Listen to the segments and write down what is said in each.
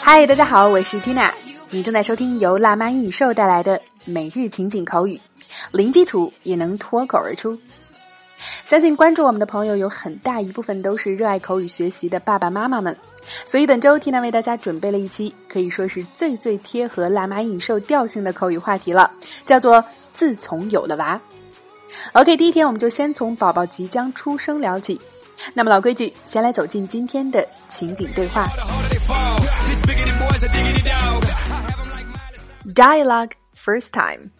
嗨，大家好，我是 Tina，你正在收听由辣妈英语秀带来的每日情景口语，零基础也能脱口而出。相信关注我们的朋友有很大一部分都是热爱口语学习的爸爸妈妈们，所以本周 Tina 为大家准备了一期可以说是最最贴合辣妈英语秀调性的口语话题了，叫做“自从有了娃”。OK，第一天我们就先从宝宝即将出生聊起。那么老规矩，先来走进今天的情景对话。Dialogue first time.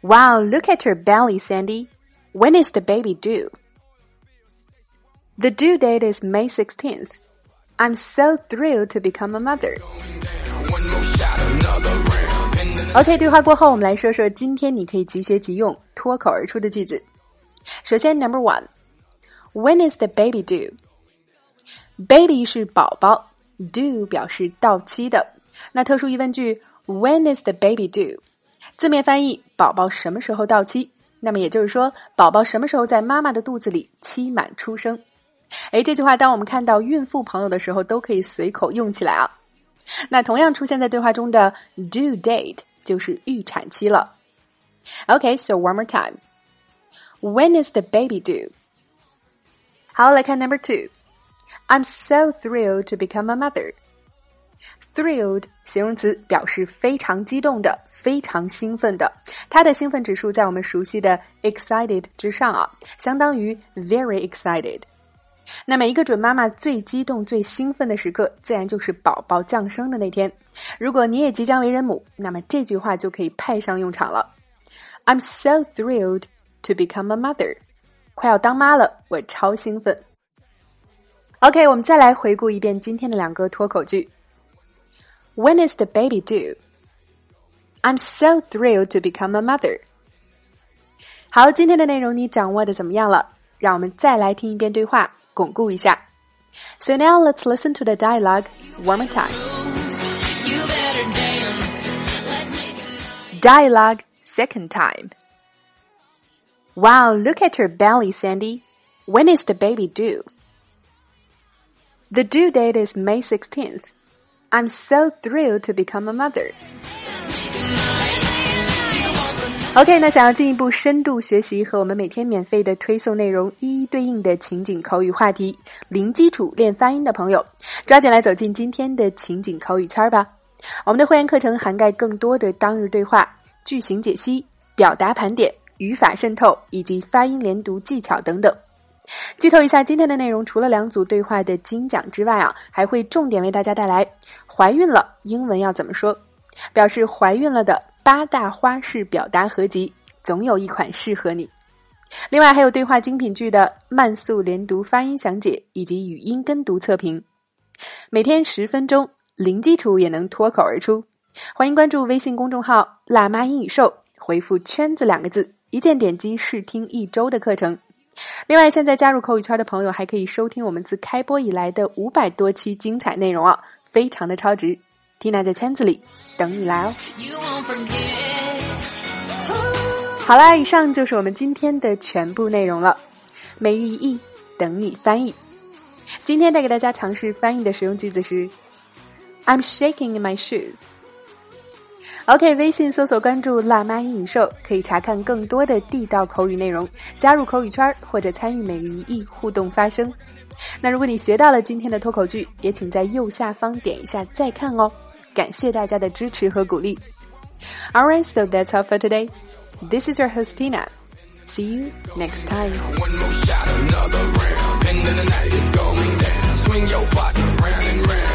Wow, look at your belly, Sandy. When is the baby due? The due date is May 16th. I'm so thrilled to become a mother. OK，对话过后，我们来说说今天你可以即学即用、脱口而出的句子。首先，Number one。 When is the baby due? Baby 是宝宝，due 表示到期的。那特殊疑问句 When is the baby due? 字面翻译宝宝什么时候到期？那么也就是说，宝宝什么时候在妈妈的肚子里期满出生？哎，这句话当我们看到孕妇朋友的时候，都可以随口用起来啊。那同样出现在对话中的 due date 就是预产期了。OK，so one more time. When is the baby due? 好，来看 number two。I'm so thrilled to become a mother. Thrilled 形容词表示非常激动的、非常兴奋的，它的兴奋指数在我们熟悉的 excited 之上啊，相当于 very excited。那每一个准妈妈最激动、最兴奋的时刻，自然就是宝宝降生的那天。如果你也即将为人母，那么这句话就可以派上用场了。I'm so thrilled to become a mother. 快要当妈了，我超兴奋。OK，我们再来回顾一遍今天的两个脱口句。When is the baby due? I'm so thrilled to become a mother. 好，今天的内容你掌握的怎么样了？让我们再来听一遍对话，巩固一下。So now let's listen to the dialogue one more time. Dialogue second time. Wow, look at your belly, Sandy. When is the baby due? The due date is May 16th. I'm so thrilled to become a mother. OK，那想要进一步深度学习和我们每天免费的推送内容一一对应的情景口语话题，零基础练发音的朋友，抓紧来走进今天的情景口语圈吧。我们的会员课程涵盖更多的当日对话、句型解析、表达盘点。语法渗透以及发音连读技巧等等。剧透一下，今天的内容除了两组对话的精讲之外啊，还会重点为大家带来怀孕了英文要怎么说，表示怀孕了的八大花式表达合集，总有一款适合你。另外还有对话精品剧的慢速连读发音详解以及语音跟读测评，每天十分钟，零基础也能脱口而出。欢迎关注微信公众号“辣妈英语秀”，回复“圈子”两个字。一键点击试听一周的课程。另外，现在加入口语圈的朋友还可以收听我们自开播以来的五百多期精彩内容啊，非常的超值。Tina 在圈子里等你来哦。好啦，以上就是我们今天的全部内容了。每日一译，等你翻译。今天带给大家尝试翻译的实用句子是：I'm shaking in my shoes。OK，微信搜索关注“辣妈英语秀”，可以查看更多的地道口语内容，加入口语圈或者参与每日一亿互动发声。那如果你学到了今天的脱口剧，也请在右下方点一下再看哦。感谢大家的支持和鼓励。All right, so that's all for today. This is your host Tina. See you next time. swing your partner round and round.